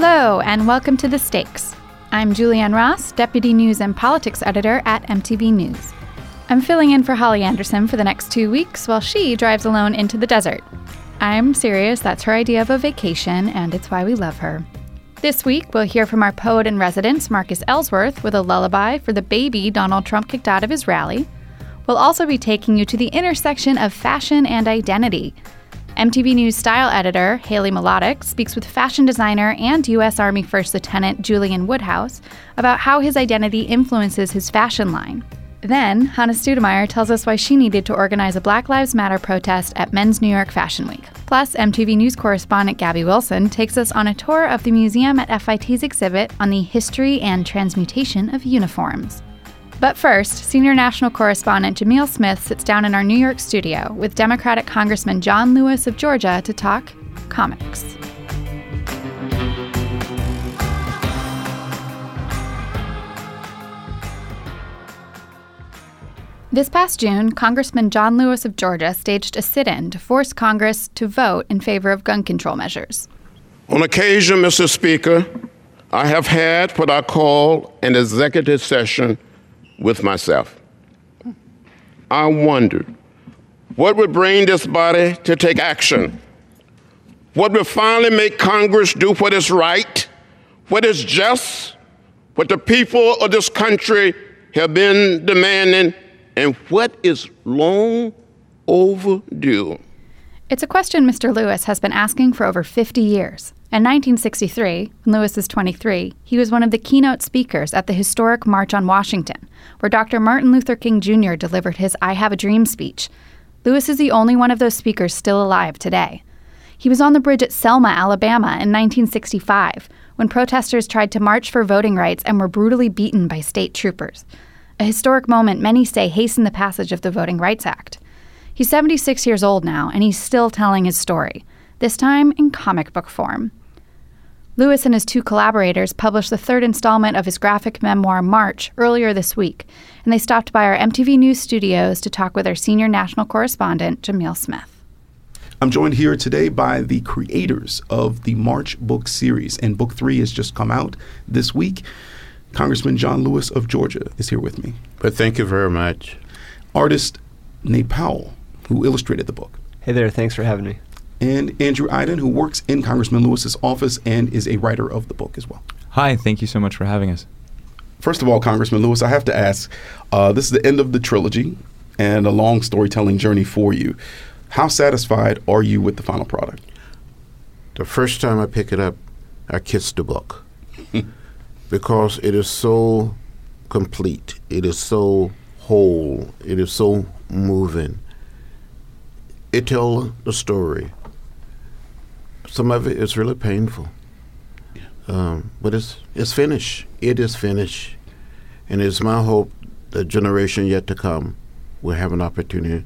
Hello, and welcome to The Stakes. I'm Julianne Ross, Deputy News and Politics Editor at MTV News. I'm filling in for Holly Anderson for the next two weeks while she drives alone into the desert. I'm serious, that's her idea of a vacation, and it's why we love her. This week, we'll hear from our poet in residence, Marcus Ellsworth, with a lullaby for the baby Donald Trump kicked out of his rally. We'll also be taking you to the intersection of fashion and identity. MTV News style editor Haley Mlotek speaks with fashion designer and U.S. Army First Lieutenant Julian Woodhouse about how his identity influences his fashion line. Then, Hannah Stoudemire tells us why she needed to organize a Black Lives Matter protest at Men's New York Fashion Week. Plus, MTV News correspondent Gaby Wilson takes us on a tour of the museum at FIT's exhibit on the history and transmutation of uniforms. But first, senior national correspondent Jamil Smith sits down in our New York studio with Democratic Congressman John Lewis of Georgia to talk comics. This past June, Congressman John Lewis of Georgia staged a sit in to force Congress to vote in favor of gun control measures. On occasion, Mr. Speaker, I have had what I call an executive session with myself. I wondered what would bring this body to take action? What would finally make Congress do what is right, what is just, what the people of this country have been demanding and what is long overdue? It's a question Mr. Lewis has been asking for over 50 years. In 1963, when Lewis was 23, he was one of the keynote speakers at the historic March on Washington, where Dr. Martin Luther King Jr. delivered his I Have a Dream speech. Lewis is the only one of those speakers still alive today. He was on the bridge at Selma, Alabama in 1965, when protesters tried to march for voting rights and were brutally beaten by state troopers a historic moment many say hastened the passage of the Voting Rights Act. He's 76 years old now, and he's still telling his story, this time in comic book form. Lewis and his two collaborators published the third installment of his graphic memoir, March, earlier this week, and they stopped by our MTV News studios to talk with our senior national correspondent, Jamil Smith. I'm joined here today by the creators of the March book series, and book three has just come out this week. Congressman John Lewis of Georgia is here with me. But thank you very much. Artist Nate Powell, who illustrated the book. Hey there, thanks for having me. And Andrew Aydin, who works in Congressman Lewis's office and is a writer of the book as well. Hi, thank you so much for having us. First of all, Congressman Lewis, I have to ask uh, this is the end of the trilogy and a long storytelling journey for you. How satisfied are you with the final product? The first time I pick it up, I kiss the book. because it is so complete, it is so whole, it is so moving. It tells the story. Some of it is really painful, um, but it's it's finished. It is finished, and it's my hope the generation yet to come will have an opportunity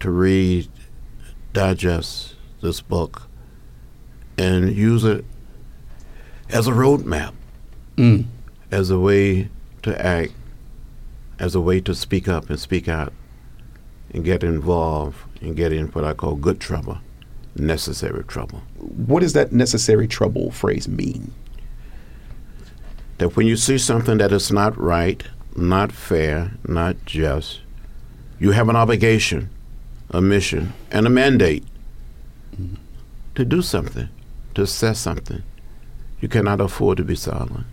to read, digest this book, and use it as a roadmap. Mm. as a way to act, as a way to speak up and speak out and get involved and get in what I call good trouble, necessary trouble. What does that necessary trouble phrase mean? That when you see something that is not right, not fair, not just, you have an obligation, a mission, and a mandate to do something, to say something. You cannot afford to be silent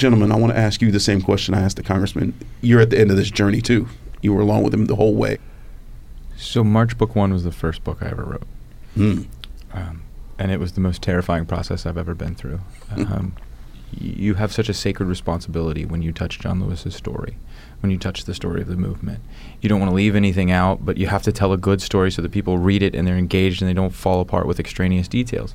gentlemen, I want to ask you the same question I asked the congressman. You're at the end of this journey too. You were along with him the whole way. So March Book One was the first book I ever wrote, mm. um, and it was the most terrifying process I've ever been through. Mm. Um, you have such a sacred responsibility when you touch John Lewis's story, when you touch the story of the movement. You don't want to leave anything out, but you have to tell a good story so that people read it and they're engaged and they don't fall apart with extraneous details.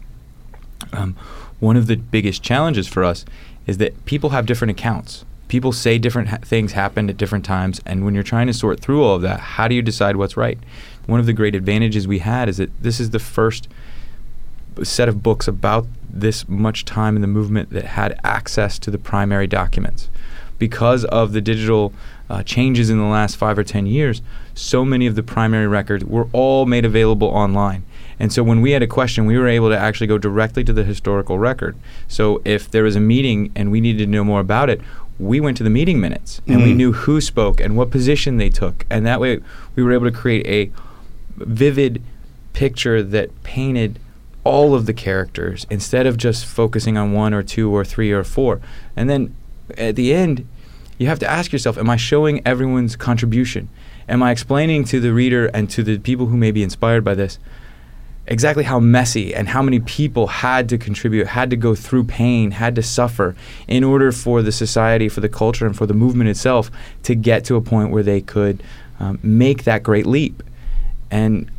Um, one of the biggest challenges for us is that people have different accounts. People say different ha- things happened at different times, and when you're trying to sort through all of that, how do you decide what's right? One of the great advantages we had is that this is the first set of books about this much time in the movement that had access to the primary documents. Because of the digital uh, changes in the last five or ten years, so many of the primary records were all made available online. And so when we had a question, we were able to actually go directly to the historical record. So if there was a meeting and we needed to know more about it, we went to the meeting minutes and we Mm. knew who spoke and what position they took. And that way we were able to create a vivid picture that painted all of the characters instead of just focusing on one or two or three or four. And then at the end, you have to ask yourself Am I showing everyone's contribution? Am I explaining to the reader and to the people who may be inspired by this exactly how messy and how many people had to contribute, had to go through pain, had to suffer in order for the society, for the culture, and for the movement itself to get to a point where they could um, make that great leap? And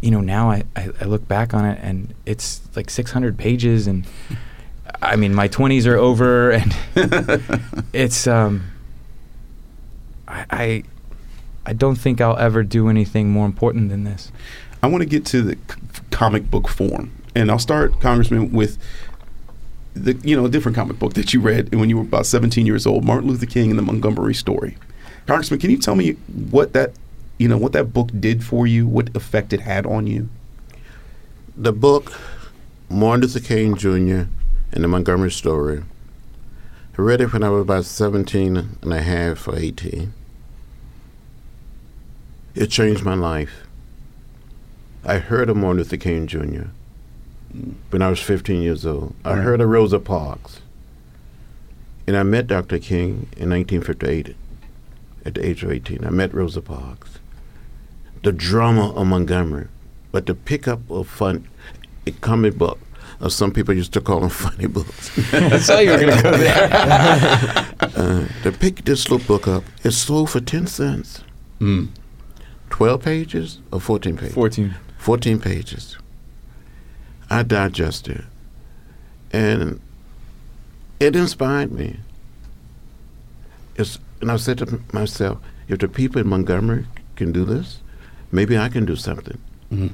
you know, now I, I, I look back on it and it's like 600 pages, and I mean, my 20s are over, and it's um, I, I I don't think I'll ever do anything more important than this. I want to get to the c- comic book form, and I'll start, Congressman, with the you know a different comic book that you read when you were about 17 years old, Martin Luther King and the Montgomery Story. Congressman, can you tell me what that you know what that book did for you, what effect it had on you? The book, Martin Luther King Jr. and the Montgomery Story, I read it when I was about 17 and a half or 18. It changed my life. I heard of Martin Luther King Jr. when I was 15 years old. I Right. heard of Rosa Parks. And I met Dr. King in 1958 at the age of 18. I met Rosa Parks, the drama of Montgomery. But the pickup of fun, a comic book, or some people used to call them funny books. I saw you were going to go there. uh, to pick this little book up, it sold for 10 cents. Mm. 12 pages or 14 pages? 14. 14 pages. I digested it. And it inspired me. It's, and I said to myself, if the people in Montgomery can do this, maybe I can do something. Mhm.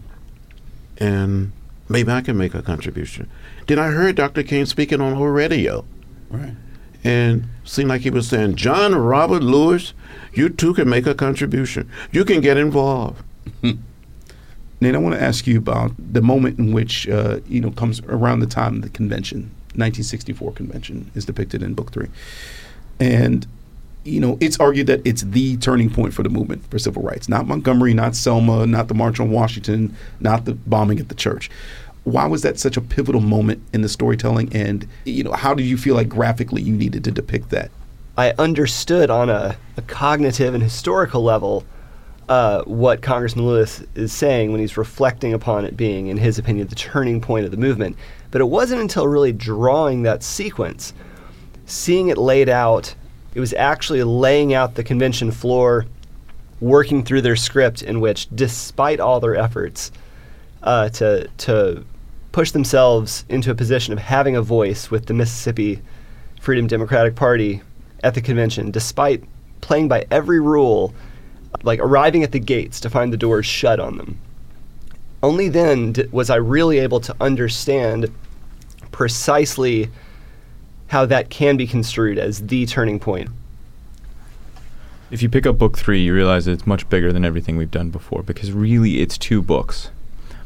And maybe I can make a contribution. Then I heard Dr. King speaking on the radio Right. and seemed like he was saying, John Robert Lewis, you too can make a contribution. You can get involved. Nate, I want to ask you about the moment in which uh, you know comes around the time of the convention, 1964 convention, is depicted in book three, and you know it's argued that it's the turning point for the movement for civil rights. Not Montgomery, not Selma, not the March on Washington, not the bombing at the church. Why was that such a pivotal moment in the storytelling? And you know, how did you feel like graphically you needed to depict that? I understood on a, a cognitive and historical level uh, what Congressman Lewis is saying when he's reflecting upon it being, in his opinion, the turning point of the movement. But it wasn't until really drawing that sequence, seeing it laid out, it was actually laying out the convention floor, working through their script, in which, despite all their efforts uh, to to push themselves into a position of having a voice with the Mississippi Freedom Democratic Party at the convention, despite playing by every rule, like arriving at the gates to find the doors shut on them. Only then d- was I really able to understand precisely how that can be construed as the turning point. If you pick up book three, you realize it's much bigger than everything we've done before because really it's two books.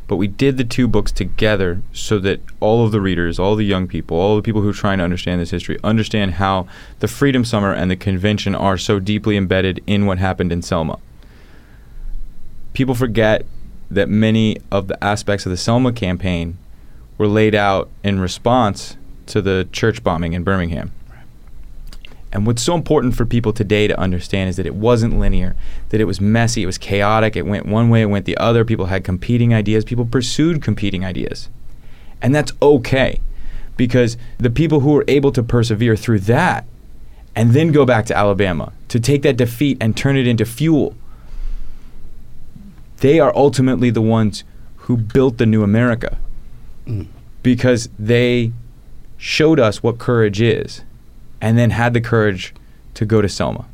But we did the two books together so that all of the readers, all the young people, all the people who are trying to understand this history understand how the Freedom Summer and the convention are so deeply embedded in what happened in Selma. People forget that many of the aspects of the Selma campaign were laid out in response to the church bombing in Birmingham. And what's so important for people today to understand is that it wasn't linear, that it was messy, it was chaotic, it went one way, it went the other. People had competing ideas, people pursued competing ideas. And that's okay because the people who were able to persevere through that and then go back to Alabama to take that defeat and turn it into fuel, they are ultimately the ones who built the new America mm. because they showed us what courage is and then had the courage to go to Selma.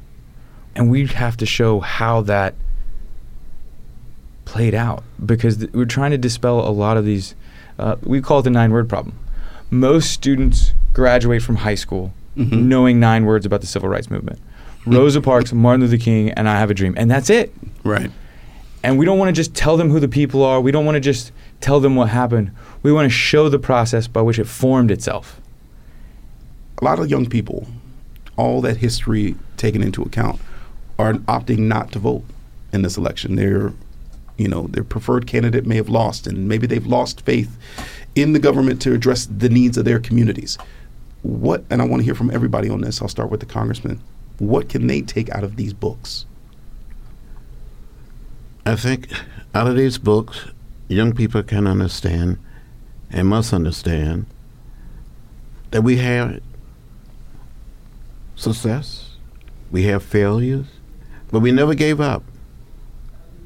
And we have to show how that played out because th- we're trying to dispel a lot of these. Uh, we call it the nine word problem. Most students graduate from high school Mhm. knowing nine words about the civil rights movement Rosa Parks, Martin Luther King, and I Have a Dream. And that's it. Right. And we don't want to just tell them who the people are. We don't want to just tell them what happened. We want to show the process by which it formed itself. A lot of young people, all that history taken into account, are opting not to vote in this election. Their, you know, their preferred candidate may have lost, and maybe they've lost faith in the government to address the needs of their communities. What, and I want to hear from everybody on this. I'll start with the congressman. What can they take out of these books? I think out of these books, young people can understand and must understand that we have success, we have failures, but we never gave up.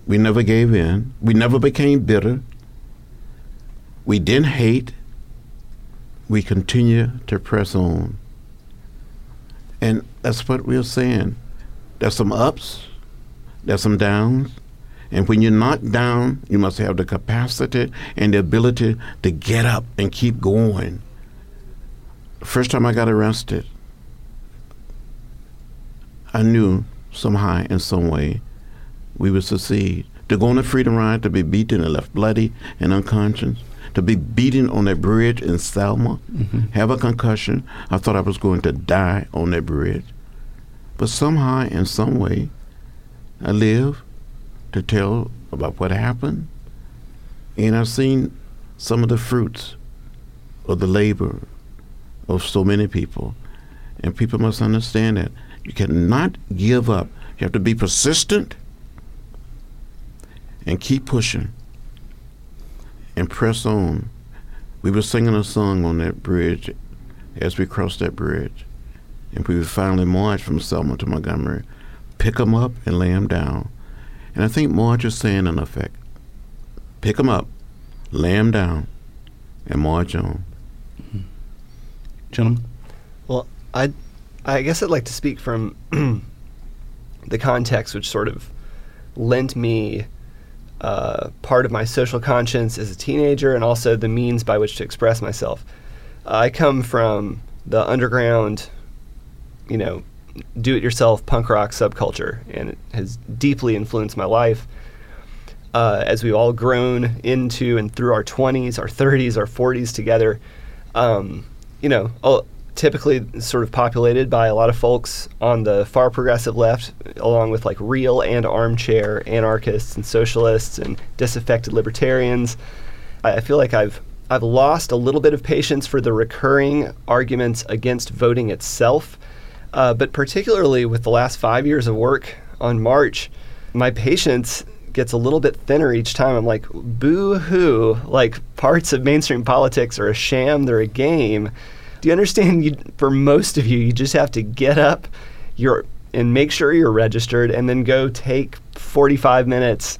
We never gave in. We never became bitter. We didn't hate. We continue to press on. And that's what we're saying. There's some ups, there's some downs, and when you're knocked down, you must have the capacity and the ability to get up and keep going. First time I got arrested, I knew somehow, in some way, we would succeed. To go on a freedom ride, to be beaten and left bloody and unconscious, to be beaten on that bridge in Selma, mm-hmm. have a concussion. I thought I was going to die on that bridge. But somehow, in some way, I live to tell about what happened. And I've seen some of the fruits of the labor of so many people. And people must understand that you cannot give up. You have to be persistent and keep pushing and press on. We were singing a song on that bridge as we crossed that bridge. And we would finally march from Selma to Montgomery, pick them up and lay them down. And I think March is saying in effect, pick them up, lay them down, and march on. Mm-hmm. Gentlemen? Well, I, I guess I'd like to speak from the context which sort of lent me uh, part of my social conscience as a teenager and also the means by which to express myself. I come from the underground, you know, do it yourself punk rock subculture, and it has deeply influenced my life. Uh, as we've all grown into and through our 20s, our 30s, our 40s together, um, you know, typically sort of populated by a lot of folks on the far progressive left, along with like real and armchair anarchists and socialists and disaffected libertarians. I, I feel like I've I've lost a little bit of patience for the recurring arguments against voting itself uh, but particularly with the last five years of work on March, my patience gets a little bit thinner each time. I'm like, boo hoo. Like, parts of mainstream politics are a sham, they're a game. Do you understand? You, for most of you, you just have to get up you're, and make sure you're registered and then go take 45 minutes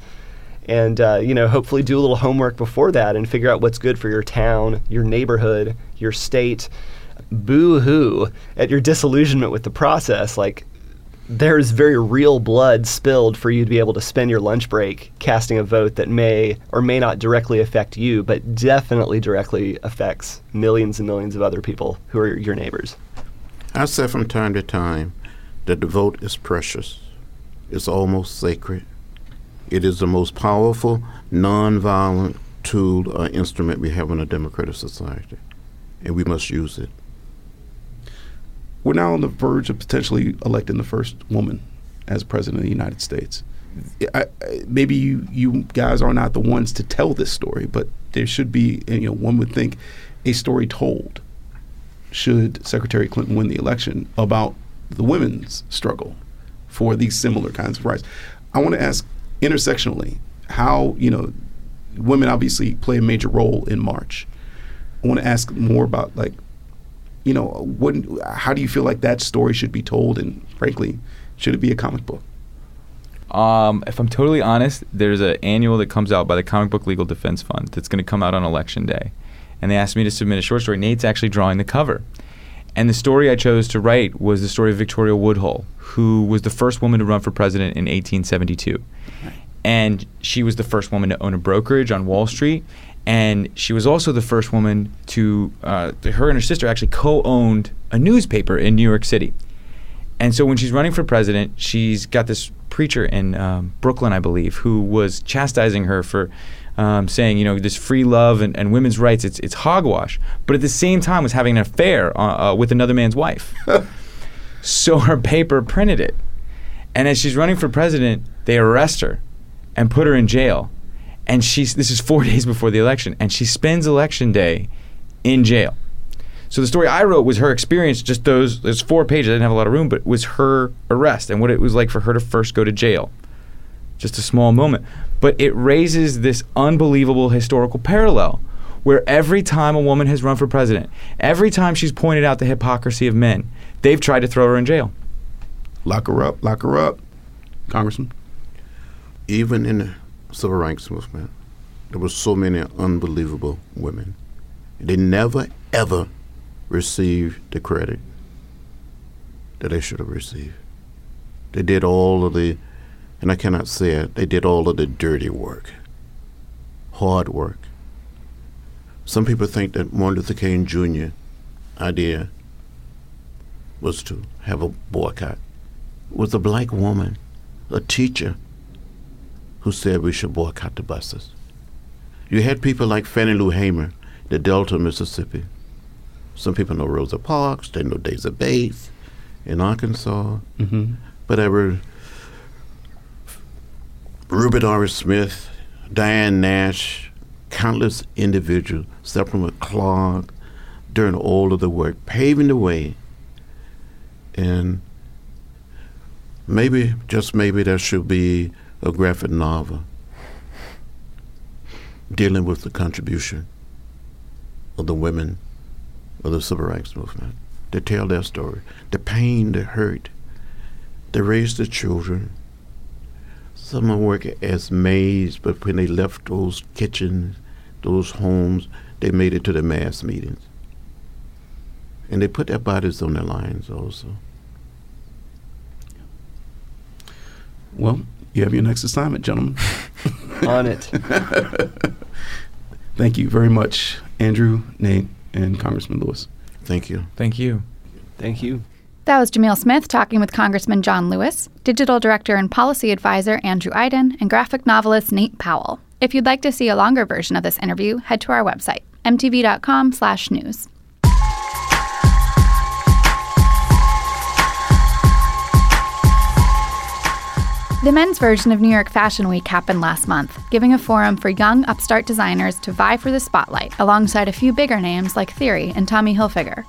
and uh, you know hopefully do a little homework before that and figure out what's good for your town your neighborhood your state boo hoo at your disillusionment with the process. Like, there's very real blood spilled for you to be able to spend your lunch break casting a vote that may or may not directly affect you, but definitely directly affects millions and millions of other people who are your neighbors. I say from time to time that the vote is precious, it's almost sacred. It is the most powerful, nonviolent tool or instrument we have in a democratic society, and we must use it we're now on the verge of potentially electing the first woman as president of the United States. I, maybe you, you guys are not the ones to tell this story, but there should be, you know, one would think, a story told should Secretary Clinton win the election about the women's struggle for these similar kinds of rights. I want to ask intersectionally how, you know, women obviously play a major role in March. I want to ask more about like you know, what, how do you feel like that story should be told? And frankly, should it be a comic book? Um, if I'm totally honest, there's an annual that comes out by the Comic Book Legal Defense Fund that's going to come out on election day, and they asked me to submit a short story. Nate's actually drawing the cover, and the story I chose to write was the story of Victoria Woodhull, who was the first woman to run for president in 1872, and she was the first woman to own a brokerage on Wall Street, and she was also the first woman to uh, her and her sister actually co-owned a newspaper in New York City. And so when she's running for president, she's got this preacher in um, Brooklyn, I believe, who was chastising her for um, saying, you know, this free love and, and women's rights, it's, it's hogwash, but at the same time was having an affair uh, uh, with another man's wife. so her paper printed it. And as she's running for president, they arrest her and put her in jail. And she's, this is four days before the election, and she spends election day in jail. So the story I wrote was her experience, just those, there's four pages, I didn't have a lot of room, but was her arrest and what it was like for her to first go to jail. Just a small moment. But it raises this unbelievable historical parallel where every time a woman has run for president, every time she's pointed out the hypocrisy of men, they've tried to throw her in jail. Lock her up, lock her up. Congressman? Even in civil rights movement, there were so many unbelievable women. They never, ever received the credit that they should have received. They did all of the, and I cannot say it, they did all of the dirty work, hard work. Some people think that Martin Luther King Jr. idea was to have a boycott. It was a black woman, a teacher, who said we should boycott the buses. You had people like Fannie Lou Hamer, the Delta, Mississippi. Some people know Rosa Parks, they know Daisy Bates in Arkansas. Mm-hmm. Were Ruby Doris Smith, Diane Nash, countless individuals, Septima Clark, doing all of the work, paving the way. And maybe, just maybe, there should be a graphic novel dealing with the contribution of the women of the civil rights movement. to tell their story, the pain, the hurt. They raised the children. Some are working as maids, but when they left those kitchens, those homes, they made it to the mass meetings. And they put their bodies on their lines also. Well, you have your next assignment, gentlemen. On it. Thank you very much, Andrew, Nate, and Congressman Lewis. Thank you. Thank you. Thank you. That was Jamil Smith talking with Congressman John Lewis, Digital Director and Policy Advisor Andrew Aydin, and graphic novelist Nate Powell. If you'd like to see a longer version of this interview, head to our website, mtv.com/news. The men's version of New York Fashion Week happened last month, giving a forum for young upstart designers to vie for the spotlight alongside a few bigger names like Theory and Tommy Hilfiger.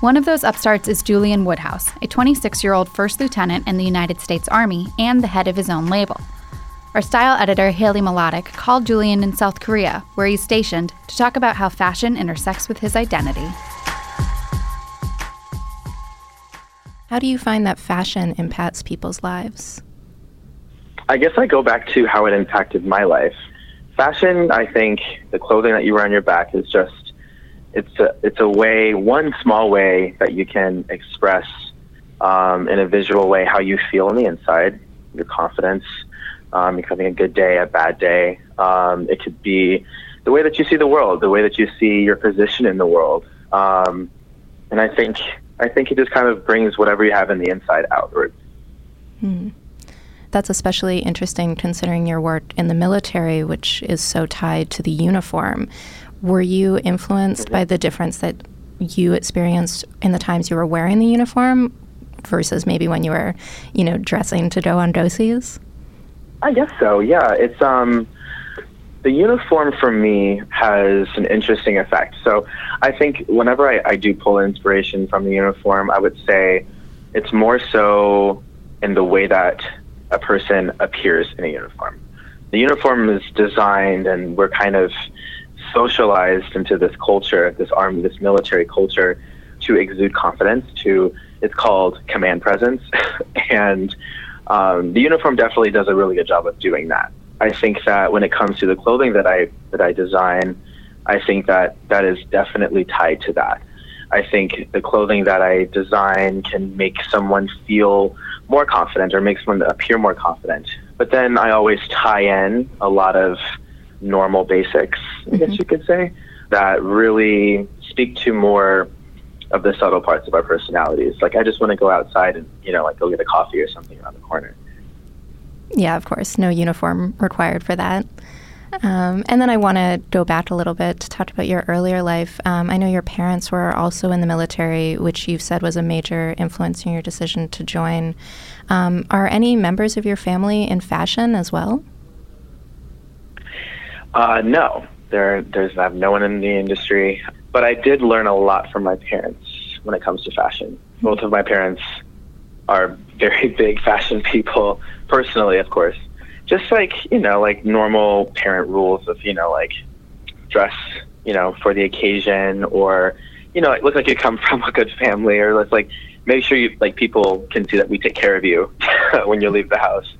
One of those upstarts is Julian Woodhouse, a 26 year old first lieutenant in the United States Army and the head of his own label. Our style editor, Haley Mlotek, called Julian in South Korea, where he's stationed, to talk about how fashion intersects with his identity. How do you find that fashion impacts people's lives? I guess I go back to how it impacted my life. Fashion, I think, the clothing that you wear on your back is just it's a it's a way, one small way that you can express um, in a visual way how you feel on the inside, your confidence, um, you're having a good day, a bad day. Um, it could be the way that you see the world, the way that you see your position in the world. Um, and I think I think it just kind of brings whatever you have in the inside outward. Hmm. That's especially interesting considering your work in the military, which is so tied to the uniform. Were you influenced by the difference that you experienced in the times you were wearing the uniform versus maybe when you were, you know, dressing to go on doses? I guess so. Yeah, it's um, the uniform for me has an interesting effect. So I think whenever I, I do pull inspiration from the uniform, I would say it's more so in the way that a person appears in a uniform. The uniform is designed, and we're kind of socialized into this culture, this army, this military culture, to exude confidence. To it's called command presence, and um, the uniform definitely does a really good job of doing that. I think that when it comes to the clothing that I that I design, I think that that is definitely tied to that. I think the clothing that I design can make someone feel more confident or make someone appear more confident. But then I always tie in a lot of normal basics, I guess mm-hmm. you could say, that really speak to more of the subtle parts of our personalities. Like I just want to go outside and, you know, like go get a coffee or something around the corner. Yeah, of course. No uniform required for that. Um, and then I want to go back a little bit to talk about your earlier life. Um, I know your parents were also in the military, which you've said was a major influence in your decision to join. Um, are any members of your family in fashion as well? Uh, no, there, there's I have no one in the industry, but I did learn a lot from my parents when it comes to fashion. Both of my parents are very big fashion people, personally, of course. Just like you know, like normal parent rules of you know, like dress, you know, for the occasion, or you know, look like you come from a good family, or let's like make sure you like people can see that we take care of you when you leave the house.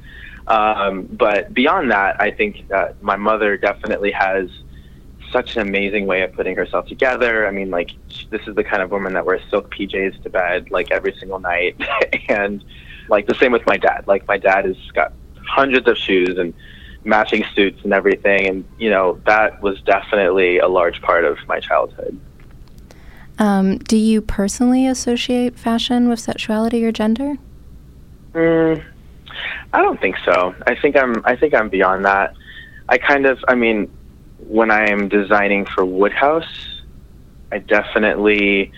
Um, but beyond that, I think that my mother definitely has such an amazing way of putting herself together. I mean, like this is the kind of woman that wears silk PJs to bed like every single night, and like the same with my dad. Like my dad has got hundreds of shoes and matching suits and everything, and you know that was definitely a large part of my childhood. Um, do you personally associate fashion with sexuality or gender? Mm, I don't think so. I think I'm. I think I'm beyond that. I kind of. I mean, when I am designing for Woodhouse, I definitely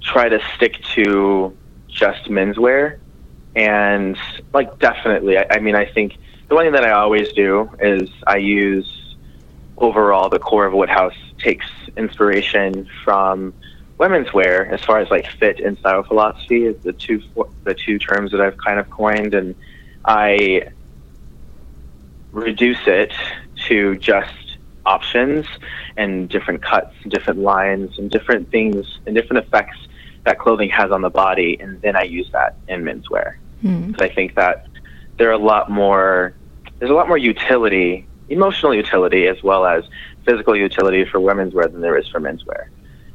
try to stick to just menswear. And, like, definitely, I, I mean, I think the one thing that I always do is I use overall the core of Woodhouse takes inspiration from women's wear as far as like fit and style philosophy is the two the two terms that I've kind of coined and I reduce it to just options and different cuts, and different lines, and different things and different effects that clothing has on the body, and then I use that in menswear. Hmm. Because I think that there are a lot more, there's a lot more utility, emotional utility, as well as physical utility for women's wear than there is for menswear.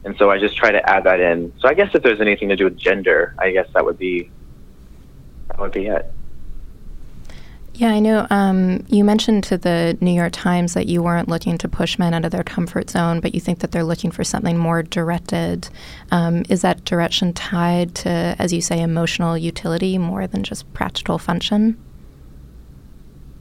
And so I just try to add that in. So I guess if there's anything to do with gender, I guess that would be that would be it. Yeah, I know. Um, you mentioned to the New York Times that you weren't looking to push men out of their comfort zone, but you think that they're looking for something more directed. Um, is that direction tied to, as you say, emotional utility more than just practical function?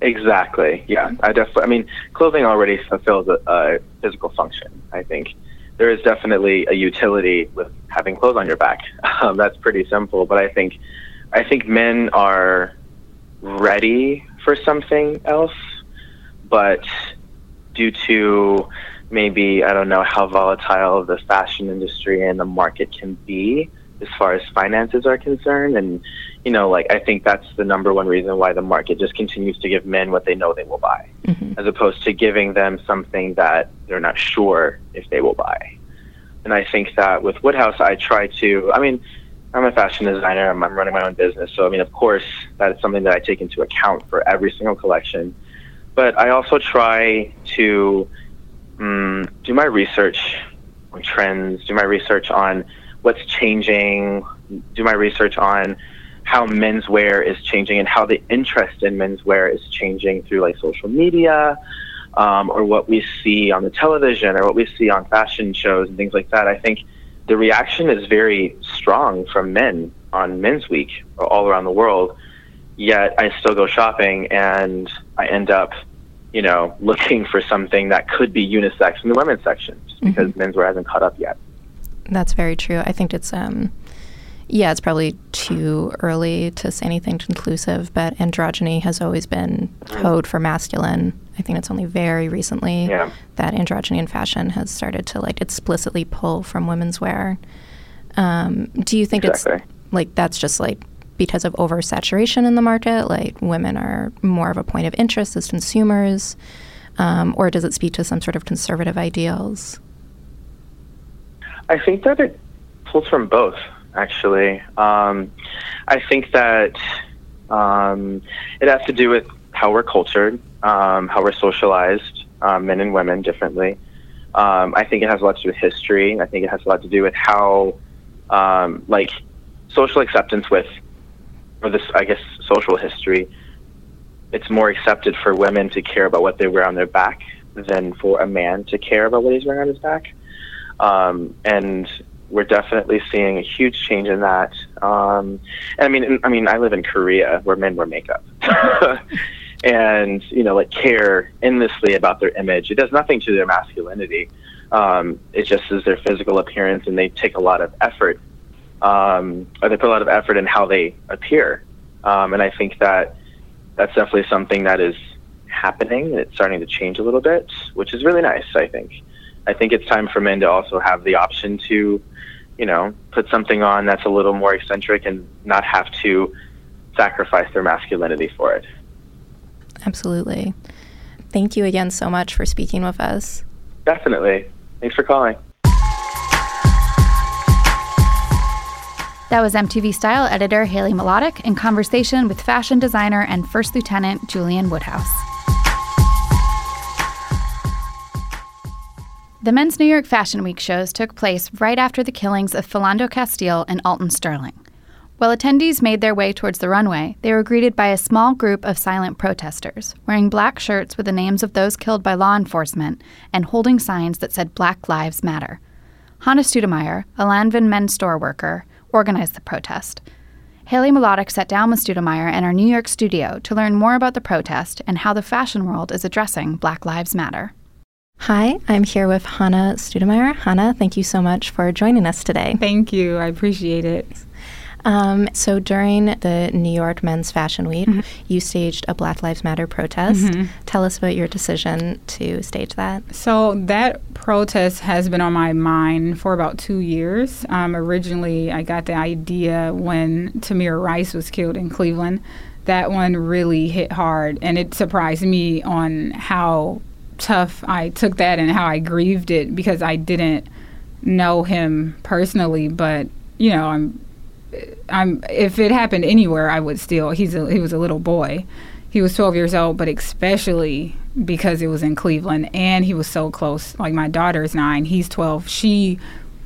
Exactly. Yeah, I definitely. I mean, clothing already fulfills a, a physical function. I think there is definitely a utility with having clothes on your back. Um, that's pretty simple. But I think, I think men are ready for something else, but due to maybe I don't know how volatile the fashion industry and the market can be as far as finances are concerned and you know like I think that's the number one reason why the market just continues to give men what they know they will buy Mhm. as opposed to giving them something that they're not sure if they will buy. And I think that with Woodhouse I try to I mean I'm a fashion designer. I'm, I'm running my own business. So, I mean, of course, that is something that I take into account for every single collection. But I also try to um, do my research on trends, do my research on what's changing, do my research on how menswear is changing and how the interest in menswear is changing through like social media um, or what we see on the television or what we see on fashion shows and things like that. I think the reaction is very strong from men on Men's Week all around the world. Yet I still go shopping and I end up, you know, looking for something that could be unisex in the women's section just because menswear hasn't caught up yet. That's very true. I think it's um yeah, it's probably too early to say anything conclusive, but androgyny has always been code for masculine. I think it's only very recently Yeah. that androgyny in fashion has started to like explicitly pull from women's wear. Um, do you think it's like that's just like because of oversaturation in the market? Like women are more of a point of interest as consumers, um, or does it speak to some sort of conservative ideals? I think that it pulls from both, actually. Um, I think that um, it has to do with how we're cultured, um, how we're socialized, um, men and women differently. Um, I think it has a lot to do with history. I think it has a lot to do with how, um, like, social acceptance with, or this, I guess, social history. It's more accepted for women to care about what they wear on their back than for a man to care about what he's wearing on his back. Um, and we're definitely seeing a huge change in that. Um, and I mean, I mean, I live in Korea where men wear makeup, and you know, like care endlessly about their image. It does nothing to their masculinity. Um, it just is their physical appearance, and they take a lot of effort, um, or they put a lot of effort in how they appear. Um, and I think that that's definitely something that is happening. It's starting to change a little bit, which is really nice. I think. I think it's time for men to also have the option to, you know, put something on that's a little more eccentric and not have to sacrifice their masculinity for it. Absolutely. Thank you again so much for speaking with us. Definitely. Thanks for calling. That was MTV Style editor Haley Mlotek in conversation with fashion designer and First Lieutenant Julian Woodhouse. The Men's New York Fashion Week shows took place right after the killings of Philando Castile and Alton Sterling. While attendees made their way towards the runway, they were greeted by a small group of silent protesters, wearing black shirts with the names of those killed by law enforcement and holding signs that said Black Lives Matter. Hannah Stoudemire, a Lanvin men's store worker, organized the protest. Haley Mlotek sat down with Stoudemire in our New York studio to learn more about the protest and how the fashion world is addressing Black Lives Matter. Hi, I'm here with Hannah Stoudemire. Hannah, thank you so much for joining us today. Thank you. I appreciate it. Um, so during the New York Men's Fashion Week, mm-hmm. you staged a Black Lives Matter protest. Mm-hmm. Tell us about your decision to stage that. So that protest has been on my mind for about two years. Um, originally, I got the idea when Tamir Rice was killed in Cleveland. That one really hit hard, and it surprised me on how tough I took that and how I grieved it because I didn't know him personally, but you know, I'm I'm if it happened anywhere, I would still. He's a, he was a little boy. He was 12 years old, but especially because it was in Cleveland and he was so close. Like my daughter is 9, he's 12. She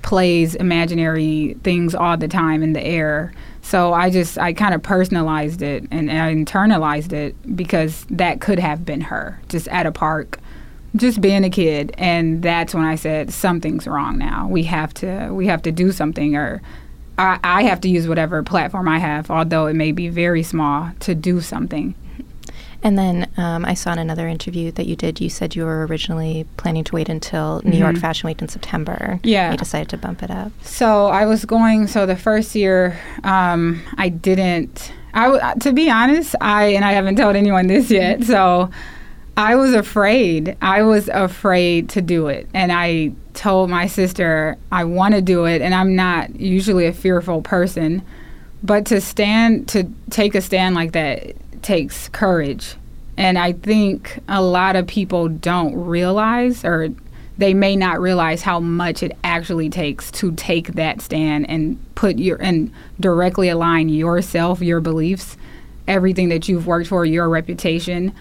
plays imaginary things all the time in the air. So I just I kind of personalized it and, and I internalized it because that could have been her just at a park just being a kid and that's when i said something's wrong now we have to we have to do something or I, I have to use whatever platform i have although it may be very small to do something and then um, I saw in another interview that you did, you said you were originally planning to wait until New mm-hmm. York Fashion Week in September. Yeah. You decided to bump it up. So I was going, so the first year, um, I didn't, I, to be honest, I, and I haven't told anyone this yet, so I was afraid. I was afraid to do it. And I told my sister, I want to do it. And I'm not usually a fearful person. But to stand, to take a stand like that takes courage. And I think a lot of people don't realize, or they may not realize how much it actually takes to take that stand and put your, and directly align yourself, your beliefs, everything that you've worked for, your reputation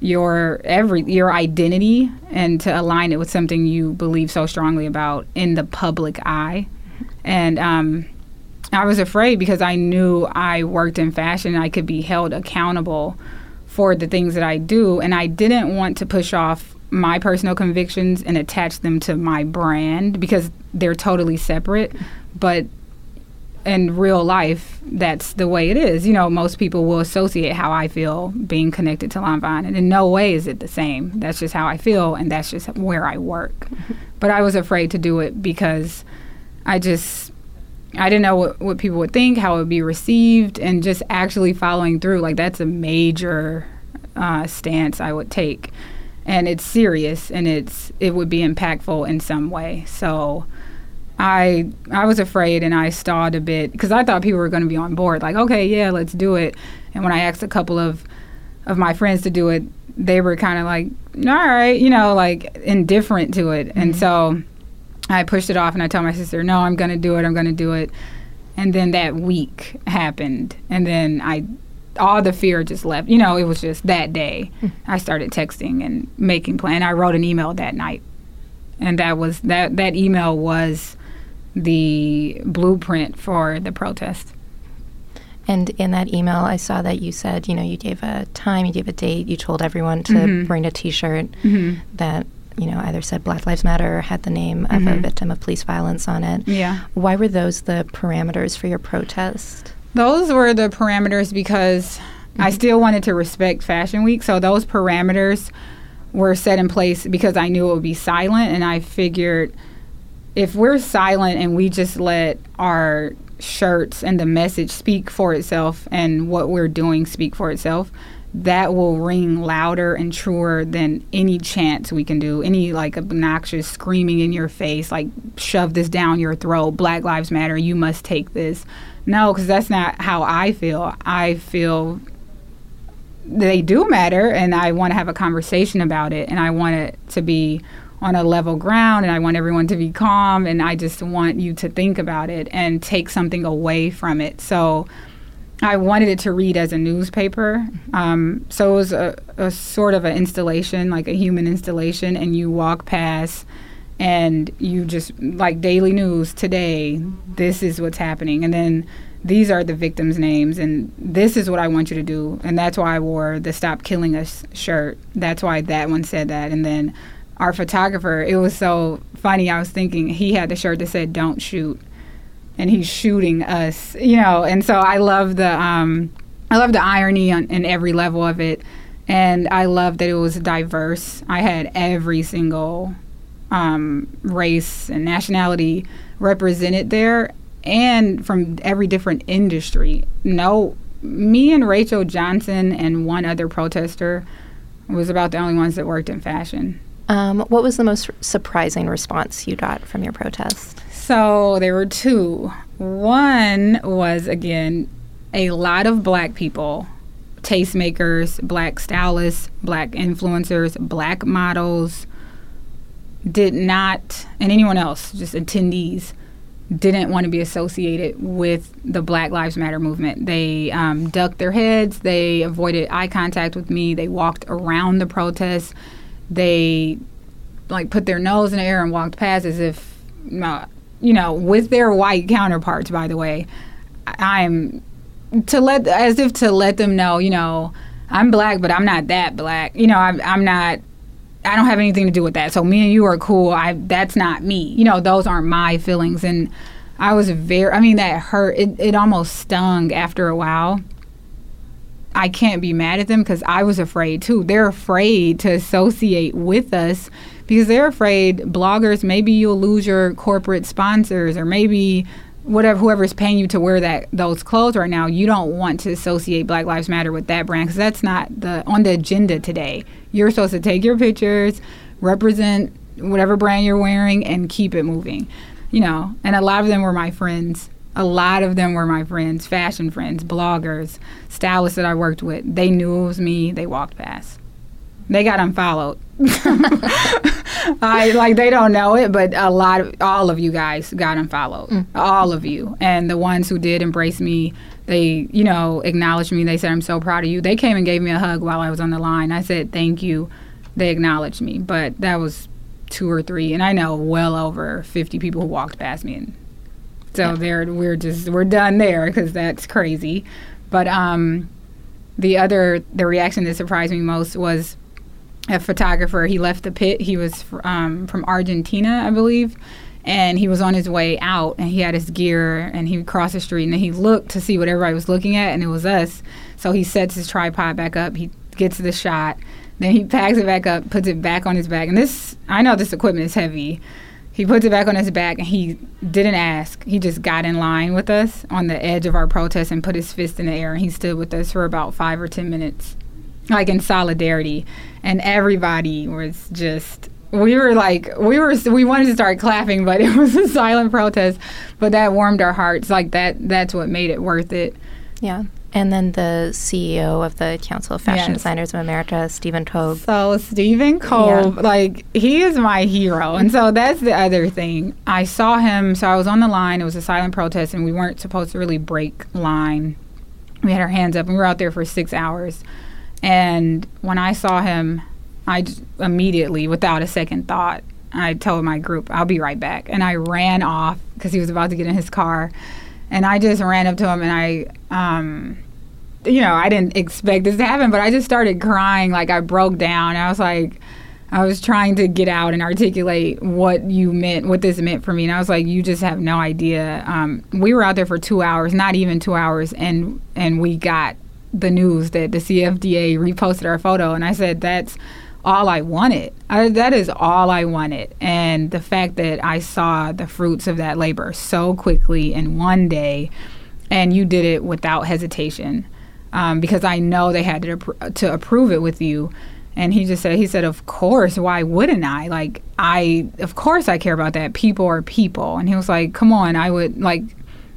your every your identity and to align it with something you believe so strongly about in the public eye. And um, I was afraid because I knew I worked in fashion I could be held accountable for the things that I do, and I didn't want to push off my personal convictions and attach them to my brand because they're totally separate. But in real life, that's the way it is. You know, most people will associate how I feel being connected to Lanvin, and in no way is it the same. That's just how I feel, and that's just where I work. but I was afraid to do it because I just I didn't know what, what people would think, how it would be received, and just actually following through. Like that's a major uh, stance I would take, and it's serious, and it's it would be impactful in some way. So. I I was afraid and I stalled a bit because I thought people were going to be on board. Like, okay, yeah, let's do it. And when I asked a couple of of my friends to do it, they were kind of like, all right, you know, like indifferent to it. Mm-hmm. And so I pushed it off and I told my sister, no, I'm going to do it. I'm going to do it. And then that week happened, and then I all the fear just left. You know, it was just that day. Mm-hmm. I started texting and making plans. I wrote an email that night, and that was that. That email was the blueprint for the protest. And in that email, I saw that you said, you know, you gave a time, you gave a date, you told everyone to mm-hmm. bring a T-shirt mm-hmm. that you know, either said Black Lives Matter or had the name of a Mhm. victim of police violence on it. Yeah. Why were those the parameters for your protest? Those were the parameters because I still wanted to respect Fashion Week. So those parameters were set in place because I knew it would be silent. And I figured if we're silent and we just let our shirts and the message speak for itself and what we're doing speak for itself, that will ring louder and truer than any chants we can do. Any like obnoxious screaming in your face, like shove this down your throat, Black Lives Matter, you must take this. No, because that's not how I feel. I feel they do matter, and I want to have a conversation about it, and I want it to be on a level ground, and I want everyone to be calm, and I just want you to think about it and take something away from it. So I wanted it to read as a newspaper. Um, so it was a, a sort of an installation, like a human installation, and you walk past and you just like daily news today, this is what's happening. And then these are the victims' names, and this is what I want you to do. And that's why I wore the Stop Killing Us shirt. That's why that one said that. And then our photographer, it was so funny. I was thinking he had the shirt that said, Don't shoot and he's shooting us, you know. And so I love the um, I love the irony on in every level of it, and I love that it was diverse. I had every single um, race and nationality represented there, and from every different industry. No, me and Rachel Johnson and one other protester was about the only ones that worked in fashion. Um, what was the most surprising response you got from your protest? So there were two. One was again a lot of black people, tastemakers, black stylists, black influencers, black models did not and anyone else, just attendees didn't want to be associated with the Black Lives Matter movement. They um, ducked their heads. They avoided eye contact with me. They walked around the protest. They like put their nose in the air and walked past as if uh, you know, with their white counterparts, by the way, I'm to let as if to let them know, you know, I'm black, but I'm not that black. You know, I'm, I'm not. I don't have anything to do with that. So me and you are cool. I that's not me. You know, those aren't my feelings. And I was very. I mean, that hurt. It it almost stung after a while. I can't be mad at them because I was afraid too. They're afraid to associate with us because they're afraid bloggers maybe you'll lose your corporate sponsors or maybe whatever whoever's paying you to wear that those clothes right now you don't want to associate black lives matter with that brand because that's not the on the agenda today. You're supposed to take your pictures represent whatever brand you're wearing and keep it moving you know? And a lot of them were my friends a lot of them were my friends fashion friends bloggers stylists that i worked with they knew it was me they walked past they got unfollowed I like they don't know it, but a lot of all of you guys got unfollowed. Mm. All of you. And the ones who did embrace me, they, you know, acknowledged me. They said, I'm so proud of you. They came and gave me a hug while I was on the line. I said, Thank you. They acknowledged me. But that was two or three. And I know well over 50 people who walked past me. And so Yeah. there, we're just, we're done there because that's crazy. But um, the other, the reaction that surprised me most was a photographer. He left the pit. He was fr- um, from Argentina, I believe, and he was on his way out. And he had his gear, and he crossed the street, and then he looked to see what everybody was looking at, and it was us. So he sets his tripod back up. He gets the shot. Then he packs it back up, puts it back on his back. And this, I know this equipment is heavy. He puts it back on his back, and he didn't ask. He just got in line with us on the edge of our protest and put his fist in the air. And he stood with us for about five or ten minutes like in solidarity and everybody was just we were like we were we wanted to start clapping but it was a silent protest but that warmed our hearts like that that's what made it worth it Yeah. And then the CEO of the Council of Fashion Yes. Designers of America, Stephen Tobe. so stephen Kolb, like he is my hero. And so that's the other thing. I saw him so i was on the line. It was a silent protest and we weren't supposed to really break line. We had our hands up and we were out there for six hours. And when i saw him i immediately without a second thought i told my group i'll be right back. And i ran off because he was about to get in his car and i just ran up to him and i um, you know i didn't expect this to happen but i just started crying like i broke down i was like I was trying to get out and articulate what you meant, what this meant for me. And I was like, you just have no idea. Um, we were out there for two hours, not even two hours, and and we got the news that the CFDA reposted our photo. And I said, that's all I wanted. I, that is all I wanted. And the fact that I saw the fruits of that labor so quickly in one day, and you did it without hesitation, um, because I know they had to, to approve it with you. And he just said, he said, of course, why wouldn't I? Like, I, of course I care about that. People are people. And he was like, come on, I would, like,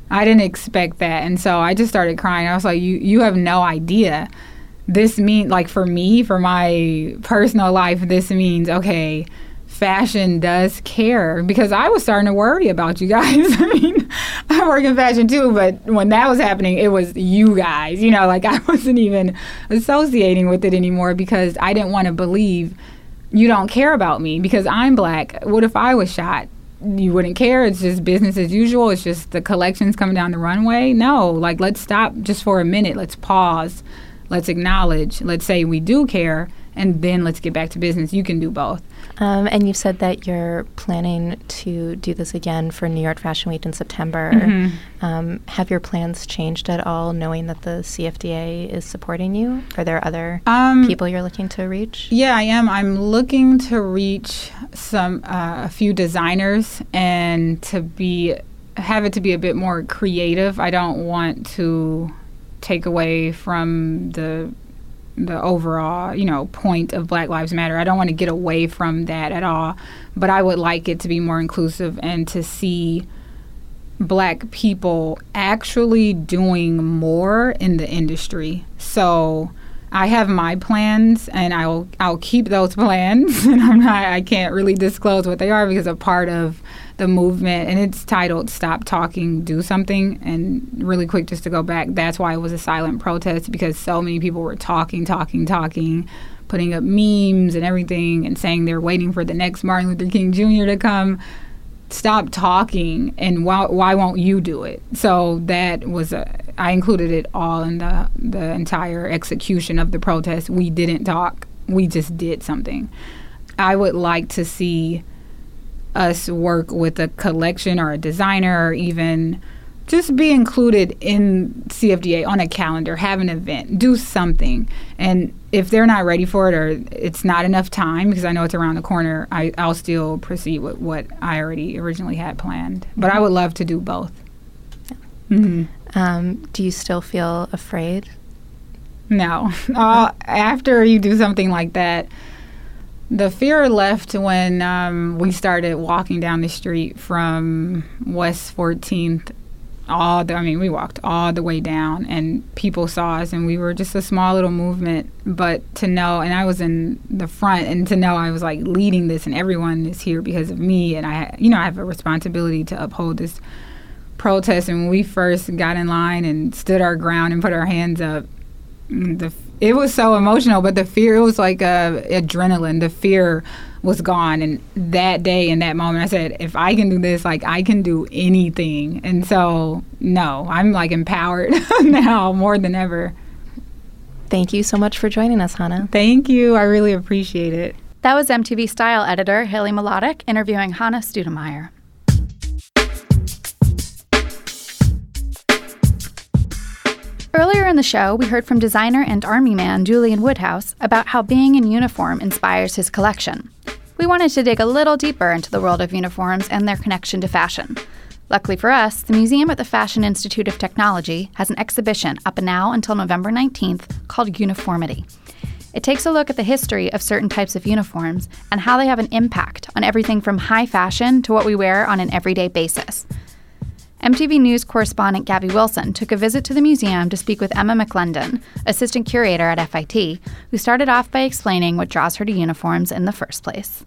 I didn't expect that. And so I just started crying. I was like, you, you have no idea this mean like for me for my personal life this means okay fashion does care because i was starting to worry about you guys i mean i work in fashion too but when that was happening it was you guys you know like i wasn't even associating with it anymore because i didn't want to believe you don't care about me because i'm black what if i was shot you wouldn't care. It's just business as usual. It's just the collections coming down the runway. No, like let's stop just for a minute. Let's pause let's acknowledge, let's say we do care, and then let's get back to business. You can do both. Um, and you've said that you're planning to do this again for New York Fashion Week in September. Mm-hmm. Um, have your plans changed at all, knowing that the CFDA is supporting you? Are there other um, people you're looking to reach? Yeah, I am. I'm looking to reach some uh, a few designers and to be have it to be a bit more creative. I don't want to take away from the the overall, you know, point of Black Lives Matter. I don't want to get away from that at all, but I would like it to be more inclusive and to see black people actually doing more in the industry. So I have my plans and I'll I'll keep those plans and I'm not I can't really disclose what they are because a part of the movement, and it's titled "Stop Talking, Do Something." And really quick, just to go back, that's why it was a silent protest because so many people were talking, talking, talking, putting up memes and everything, and saying they're waiting for the next Martin Luther King Jr. to come. Stop talking, and why why won't you do it? So that was a. I included it all in the the entire execution of the protest. We didn't talk. We just did something. I would like to see us work with a collection or a designer or even just be included in CFDA on a calendar, have an event, do something. And if they're not ready for it or it's not enough time, because I know it's around the corner, I, I'll still proceed with what I already originally had planned. But I would love to do both. Mm-hmm. Um, do you still feel afraid? No. uh, after you do something like that, the fear left when um, we started walking down the street from West 14th. All the, I mean, we walked all the way down, and people saw us, and we were just a small little movement. But to know, and I was in the front, and to know I was like leading this, and everyone is here because of me, and I, you know, I have a responsibility to uphold this protest. And when we first got in line and stood our ground and put our hands up, the it was so emotional, but the fear it was like uh, adrenaline. The fear was gone, and that day in that moment, I said, if I can do this, like I can do anything. And so, no, I'm like empowered now more than ever. Thank you so much for joining us, Hannah. Thank you. I really appreciate it. That was MTV Style editor Haley Mlotek interviewing Hannah Stoudemire. Earlier in the show, we heard from designer and Army man Julian Woodhouse about how being in uniform inspires his collection. We wanted to dig a little deeper into the world of uniforms and their connection to fashion. Luckily for us, the museum at the Fashion Institute of Technology has an exhibition up and now until November 19th called Uniformity. It takes a look at the history of certain types of uniforms and how they have an impact on everything from high fashion to what we wear on an everyday basis. MTV News correspondent Gaby Wilson took a visit to the museum to speak with Emma McClendon, assistant curator at FIT, who started off by explaining what draws her to uniforms in the first place.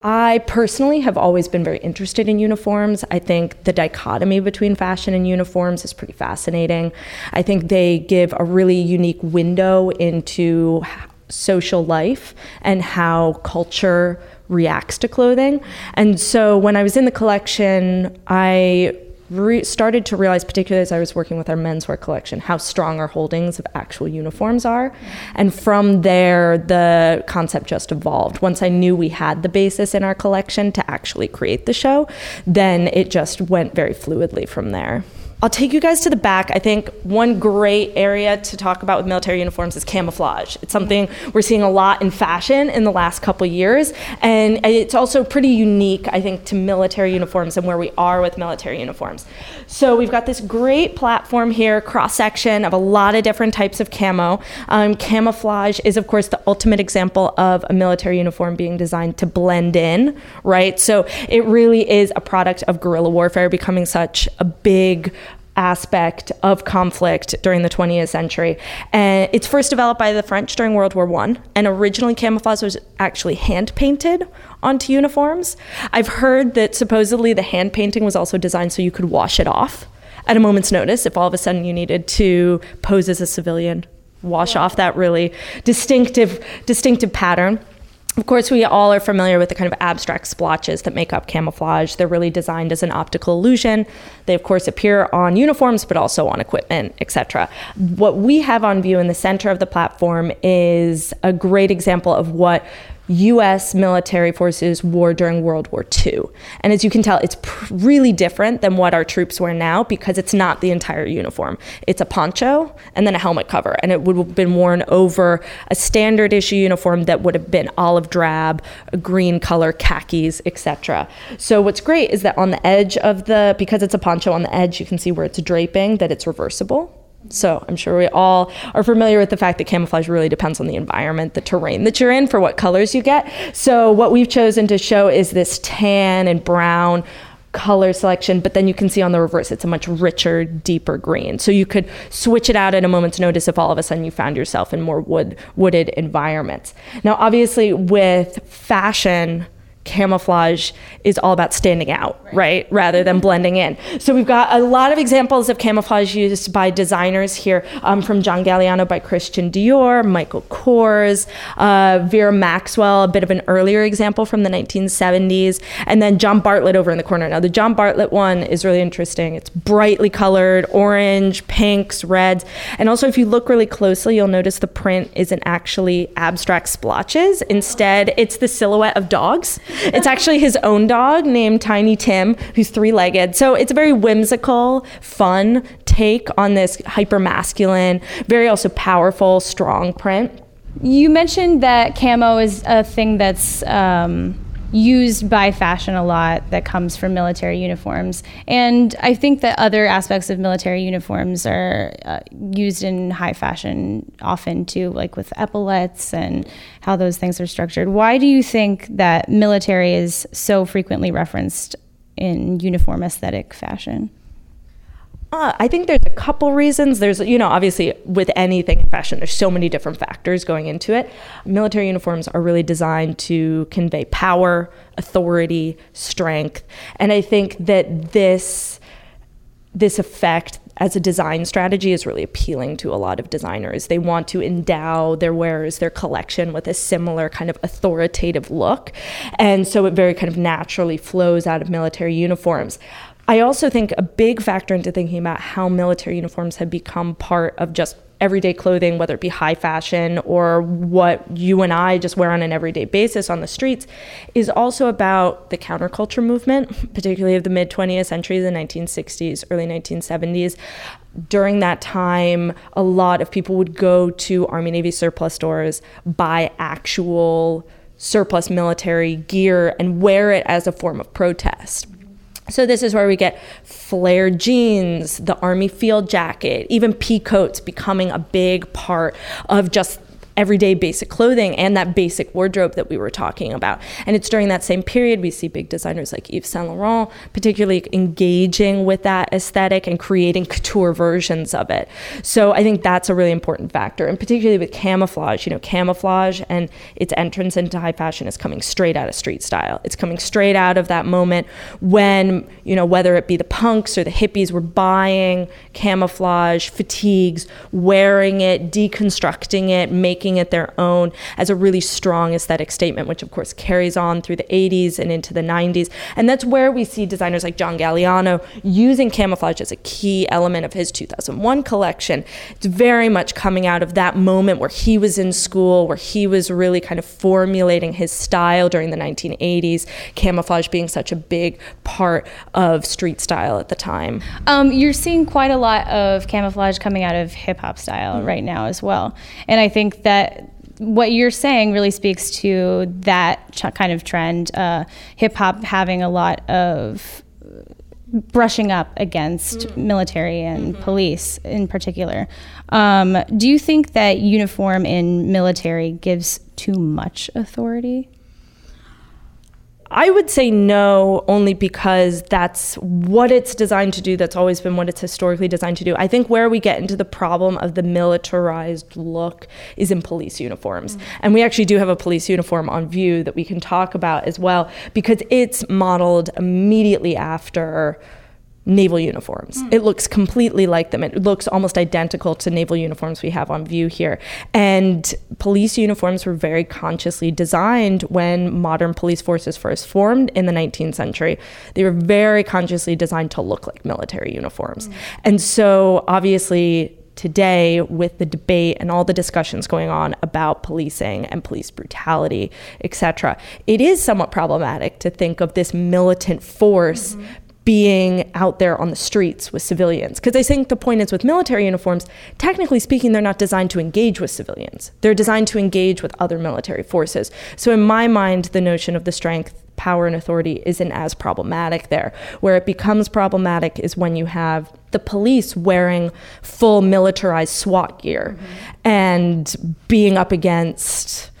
I personally have always been very interested in uniforms. I think the dichotomy between fashion and uniforms is pretty fascinating. I think they give a really unique window into social life and how culture reacts to clothing. And so when I was in the collection, I re- started to realize, particularly as I was working with our menswear collection, how strong our holdings of actual uniforms are. And from there, the concept just evolved. Once I knew we had the basis in our collection to actually create the show, then it just went very fluidly from there. I'll take you guys to the back. I think one great area to talk about with military uniforms is camouflage. It's something we're seeing a lot in fashion in the last couple years, and it's also pretty unique, I think, to military uniforms and where we are with military uniforms. So we've got this great platform here, cross section of a lot of different types of camo. Um, camouflage is, of course, the ultimate example of a military uniform being designed to blend in, right? So it really is a product of guerrilla warfare becoming such a big aspect of conflict during the 20th century. And it's first developed by the French during World War One, and originally camouflage was actually hand painted onto uniforms. I've heard that supposedly the hand painting was also designed so you could wash it off at a moment's notice if all of a sudden you needed to pose as a civilian, wash off that really distinctive distinctive pattern. Of course, we all are familiar with the kind of abstract splotches that make up camouflage. They're really designed as an optical illusion. They, of course, appear on uniforms, but also on equipment, etc. What we have on view in the center of the platform is a great example of what US military forces wore during World War II. And as you can tell, it's pr- really different than what our troops wear now because it's not the entire uniform. It's a poncho and then a helmet cover. And it would have been worn over a standard issue uniform that would have been olive drab, green color, khakis, etc. So what's great is that on the edge of the, because it's a poncho on the edge, you can see where it's draping, that it's reversible. So I'm sure we all are familiar with the fact that camouflage really depends on the environment, the terrain that you're in for what colors you get. So what we've chosen to show is this tan and brown color selection, but then you can see on the reverse it's a much richer, deeper green. So you could switch it out at a moment's notice if all of a sudden you found yourself in more wood wooded environments. Now obviously with fashion camouflage is all about standing out, right. right. Rather than blending in. So we've got a lot of examples of camouflage used by designers here, um, from John Galliano by Christian Dior, Michael Kors, uh, Vera Maxwell, a bit of an earlier example from the 1970s, and then John Bartlett over in the corner. Now the John Bartlett one is really interesting. It's brightly colored, orange, pinks, reds, and also if you look really closely, you'll notice the print isn't actually abstract splotches. Instead, it's the silhouette of dogs it's actually his own dog named Tiny Tim, who's three legged. So it's a very whimsical, fun take on this hyper masculine, very also powerful, strong print. You mentioned that camo is a thing that's um, used by fashion a lot that comes from military uniforms. And I think that other aspects of military uniforms are uh, used in high fashion often too, like with epaulets and how those things are structured. Why do you think that military is so frequently referenced in uniform aesthetic fashion? Uh, I think there's a couple reasons. There's, you know, obviously with anything in fashion, there's so many different factors going into it. Military uniforms are really designed to convey power, authority, strength, and I think that this this effect as a design strategy is really appealing to a lot of designers. They want to endow their wearers, their collection with a similar kind of authoritative look. And so it very kind of naturally flows out of military uniforms. I also think a big factor into thinking about how military uniforms have become part of just everyday clothing, whether it be high fashion or what you and I just wear on an everyday basis on the streets, is also about the counterculture movement, particularly of the mid 20th century, the 1960s, early 1970s. During that time, a lot of people would go to Army Navy surplus stores, buy actual surplus military gear, and wear it as a form of protest. So this is where we get flared jeans, the army field jacket, even pea coats becoming a big part of just everyday basic clothing and that basic wardrobe that we were talking about. And it's during that same period we see big designers like Yves Saint Laurent particularly engaging with that aesthetic and creating couture versions of it. So I think that's a really important factor, and particularly with camouflage. You know, camouflage and its entrance into high fashion is coming straight out of street style. It's coming straight out of that moment when you know whether it be the punks or the hippies were buying camouflage fatigues, wearing it, deconstructing it, making making it their own as a really strong aesthetic statement, which of course carries on through the 80s and into the 90s. And that's where we see designers like John Galliano using camouflage as a key element of his 2001 collection. It's very much coming out of that moment where he was in school, where he was really kind of formulating his style during the 1980s, camouflage being such a big part of street style at the time. Um, you're seeing quite a lot of camouflage coming out of hip hop style mm-hmm. right now as well. And I think that what you're saying really speaks to that ch- kind of trend. Uh, hip hop having a lot of brushing up against mm-hmm. military and mm-hmm. police in particular. Um, do you think that uniform in military gives too much authority? I would say no, only because that's what it's designed to do. That's always been what it's historically designed to do. I think where we get into the problem of the militarized look is in police uniforms. Mm-hmm. And we actually do have a police uniform on view that we can talk about as well, because it's modeled immediately after naval uniforms. Mm. It looks completely like them. It looks almost identical to naval uniforms we have on view here. And police uniforms were very consciously designed when modern police forces first formed in the 19th century. They were very consciously designed to look like military uniforms. Mm. And so obviously today with the debate and all the discussions going on about policing and police brutality, etc. It is somewhat problematic to think of this militant force mm-hmm being out there on the streets with civilians. Because I think the point is with military uniforms, technically speaking, they're not designed to engage with civilians. They're designed to engage with other military forces. So, in my mind, the notion of the strength, power, and authority isn't as problematic there. Where it becomes problematic is when you have the police wearing full militarized SWAT gear mm-hmm. and being up against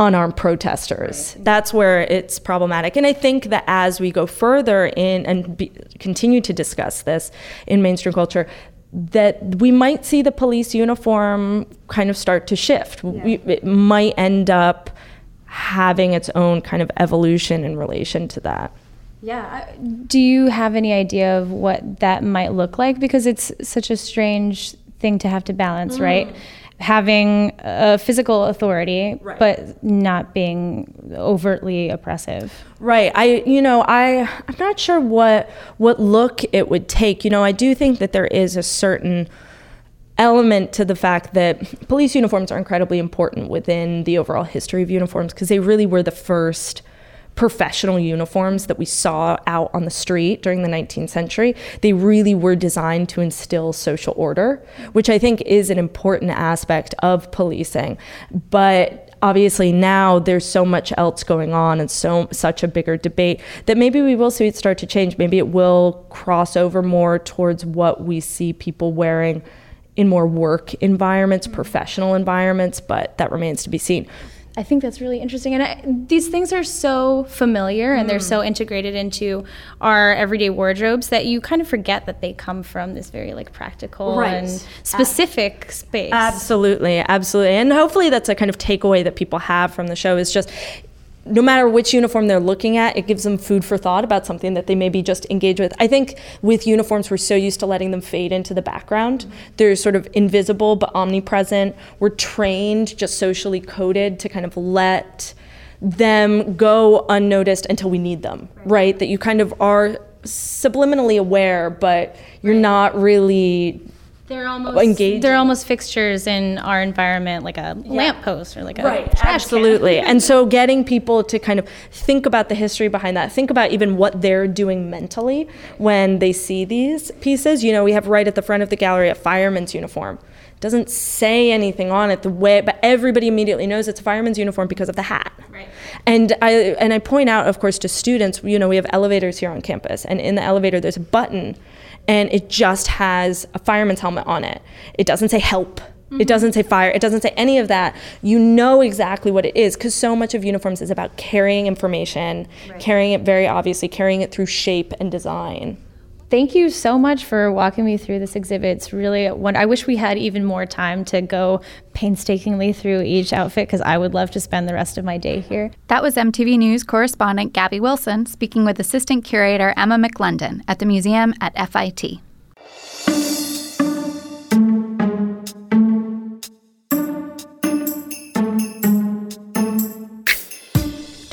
unarmed protesters. Right. That's where it's problematic. And I think that as we go further in and be, continue to discuss this in mainstream culture, that we might see the police uniform kind of start to shift. Yeah. We, it might end up having its own kind of evolution in relation to that. Yeah. Do you have any idea of what that might look like? Because it's such a strange thing to have to balance, mm. right? Having a physical authority right. but not being overtly oppressive. Right. I you know i i'm not sure what what look it would take. You know i do think that there is a certain element to the fact that police uniforms are incredibly important within the overall history of uniforms because they really were the first professional uniforms that we saw out on the street during the 19th century, they really were designed to instill social order, which I think is an important aspect of policing. But obviously now there's so much else going on and so such a bigger debate that maybe we will see it start to change. Maybe it will cross over more towards what we see people wearing in more work environments, professional environments, but that remains to be seen. I think that's really interesting. And I, these things are so familiar and mm. they're so integrated into our everyday wardrobes that you kind of forget that they come from this very like practical right. and specific Ab- space. Absolutely, absolutely. And hopefully that's a kind of takeaway that people have from the show is just no matter which uniform they're looking at, it gives them food for thought about something that they maybe just engage with. I think with uniforms, we're so used to letting them fade into the background. They're sort of invisible but omnipresent. We're trained, just socially coded, to kind of let them go unnoticed until we need them, right? That you kind of are subliminally aware, but you're not really they're almost engaged. They're almost fixtures in our environment, like a yeah. lamppost or like a right. Absolutely. and so, getting people to kind of think about the history behind that, think about even what they're doing mentally when they see these pieces. You know, we have right at the front of the gallery a fireman's uniform. Doesn't say anything on it the way, but everybody immediately knows it's a fireman's uniform because of the hat. Right. And I and I point out, of course, to students. You know, we have elevators here on campus, and in the elevator there's a button and it just has a fireman's helmet on it. It doesn't say help. Mm-hmm. It doesn't say fire. It doesn't say any of that. You know exactly what it is because so much of uniforms is about carrying information, right. carrying it very obviously, carrying it through shape and design thank you so much for walking me through this exhibit. It's really one. I wish we had even more time to go painstakingly through each outfit because I would love to spend the rest of my day here. That was MTV News correspondent Gaby Wilson speaking with assistant curator Emma McClendon at the museum at FIT.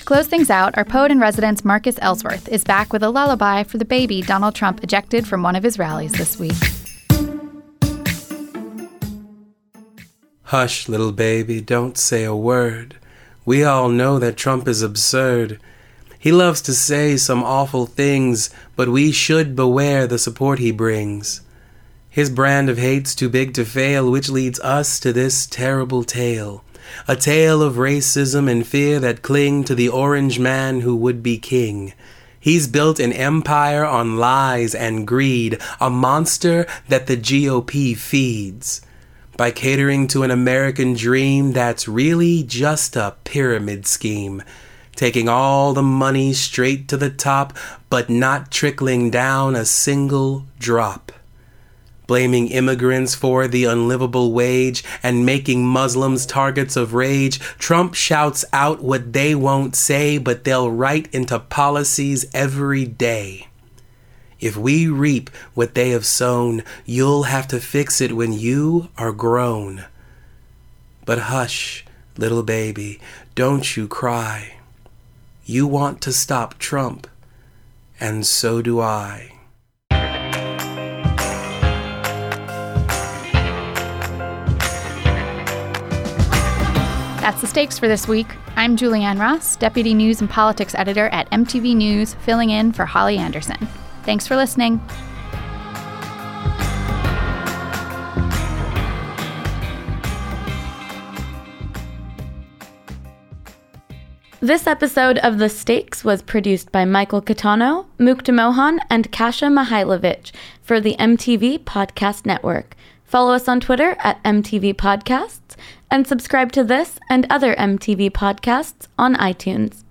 Close things out, our poet in residence, Marcus Ellsworth, is back with a lullaby for the baby Donald Trump ejected from one of his rallies this week. Hush, little baby, don't say a word. We all know that Trump is absurd. He loves to say some awful things, but we should beware the support he brings. His brand of hate's too big to fail, which leads us to this terrible tale. A tale of racism and fear that cling to the orange man who would be king. He's built an empire on lies and greed, a monster that the GOP feeds. By catering to an American dream that's really just a pyramid scheme taking all the money straight to the top, but not trickling down a single drop. Blaming immigrants for the unlivable wage and making Muslims targets of rage, Trump shouts out what they won't say, but they'll write into policies every day. If we reap what they have sown, you'll have to fix it when you are grown. But hush, little baby, don't you cry. You want to stop Trump, and so do I. That's the stakes for this week. I'm Julianne Ross, Deputy News and Politics Editor at MTV News, filling in for Holly Anderson. Thanks for listening. This episode of The Stakes was produced by Michael Catano, Mukta Mohan, and Kasha Mihailovich for the MTV Podcast Network. Follow us on Twitter at MTV Podcasts and subscribe to this and other MTV podcasts on iTunes.